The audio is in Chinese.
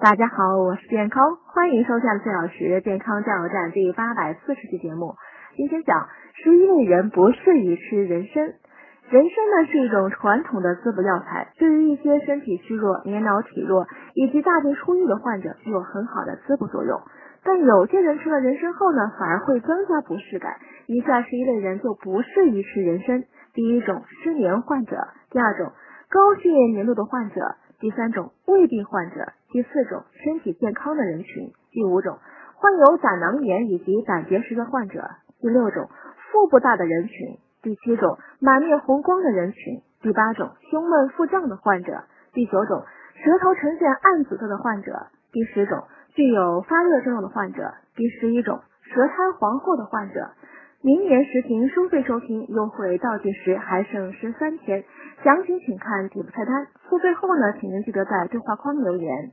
大家好，我是健康，欢迎收看四小时健康加油站第八百四十期节目。今天讲十一类人不适宜吃人参。人参呢是一种传统的滋补药材，对于一些身体虚弱、年老体弱以及大病初愈的患者具有很好的滋补作用。但有些人吃了人参后呢，反而会增加不适感。以下十一类人就不适宜吃人参。第一种，失眠患者；第二种，高血粘度的患者；第三种，胃病患者；第四种，身体健康的人群；第五种，患有胆囊炎以及胆结石的患者；第六种，腹部大的人群；第七种，满面红光的人群；第八种，胸闷腹胀的患者；第九种，舌头呈现暗紫色的患者；第十种。具有发热症状的患者，第十一种舌苔黄厚的患者，明年实行收费收听优惠倒计时还剩十三天，详情请看底部菜单。付费后呢，请您记得在对话框留言。